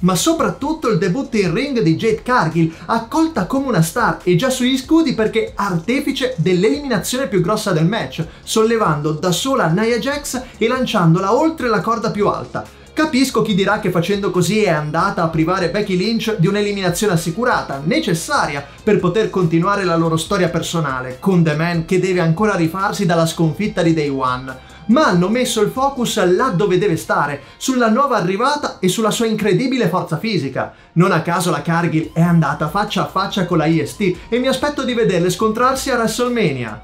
ma soprattutto il debutto in ring di Jade Cargill, accolta come una star e già sugli scudi perché artefice dell'eliminazione più grossa del match, sollevando da sola Nia Jax e lanciandola oltre la corda più alta. Capisco chi dirà che facendo così è andata a privare Becky Lynch di un'eliminazione assicurata, necessaria per poter continuare la loro storia personale, con The Man che deve ancora rifarsi dalla sconfitta di Day One. Ma hanno messo il focus là dove deve stare, sulla nuova arrivata e sulla sua incredibile forza fisica. Non a caso la Cargill è andata faccia a faccia con la IST e mi aspetto di vederle scontrarsi a WrestleMania.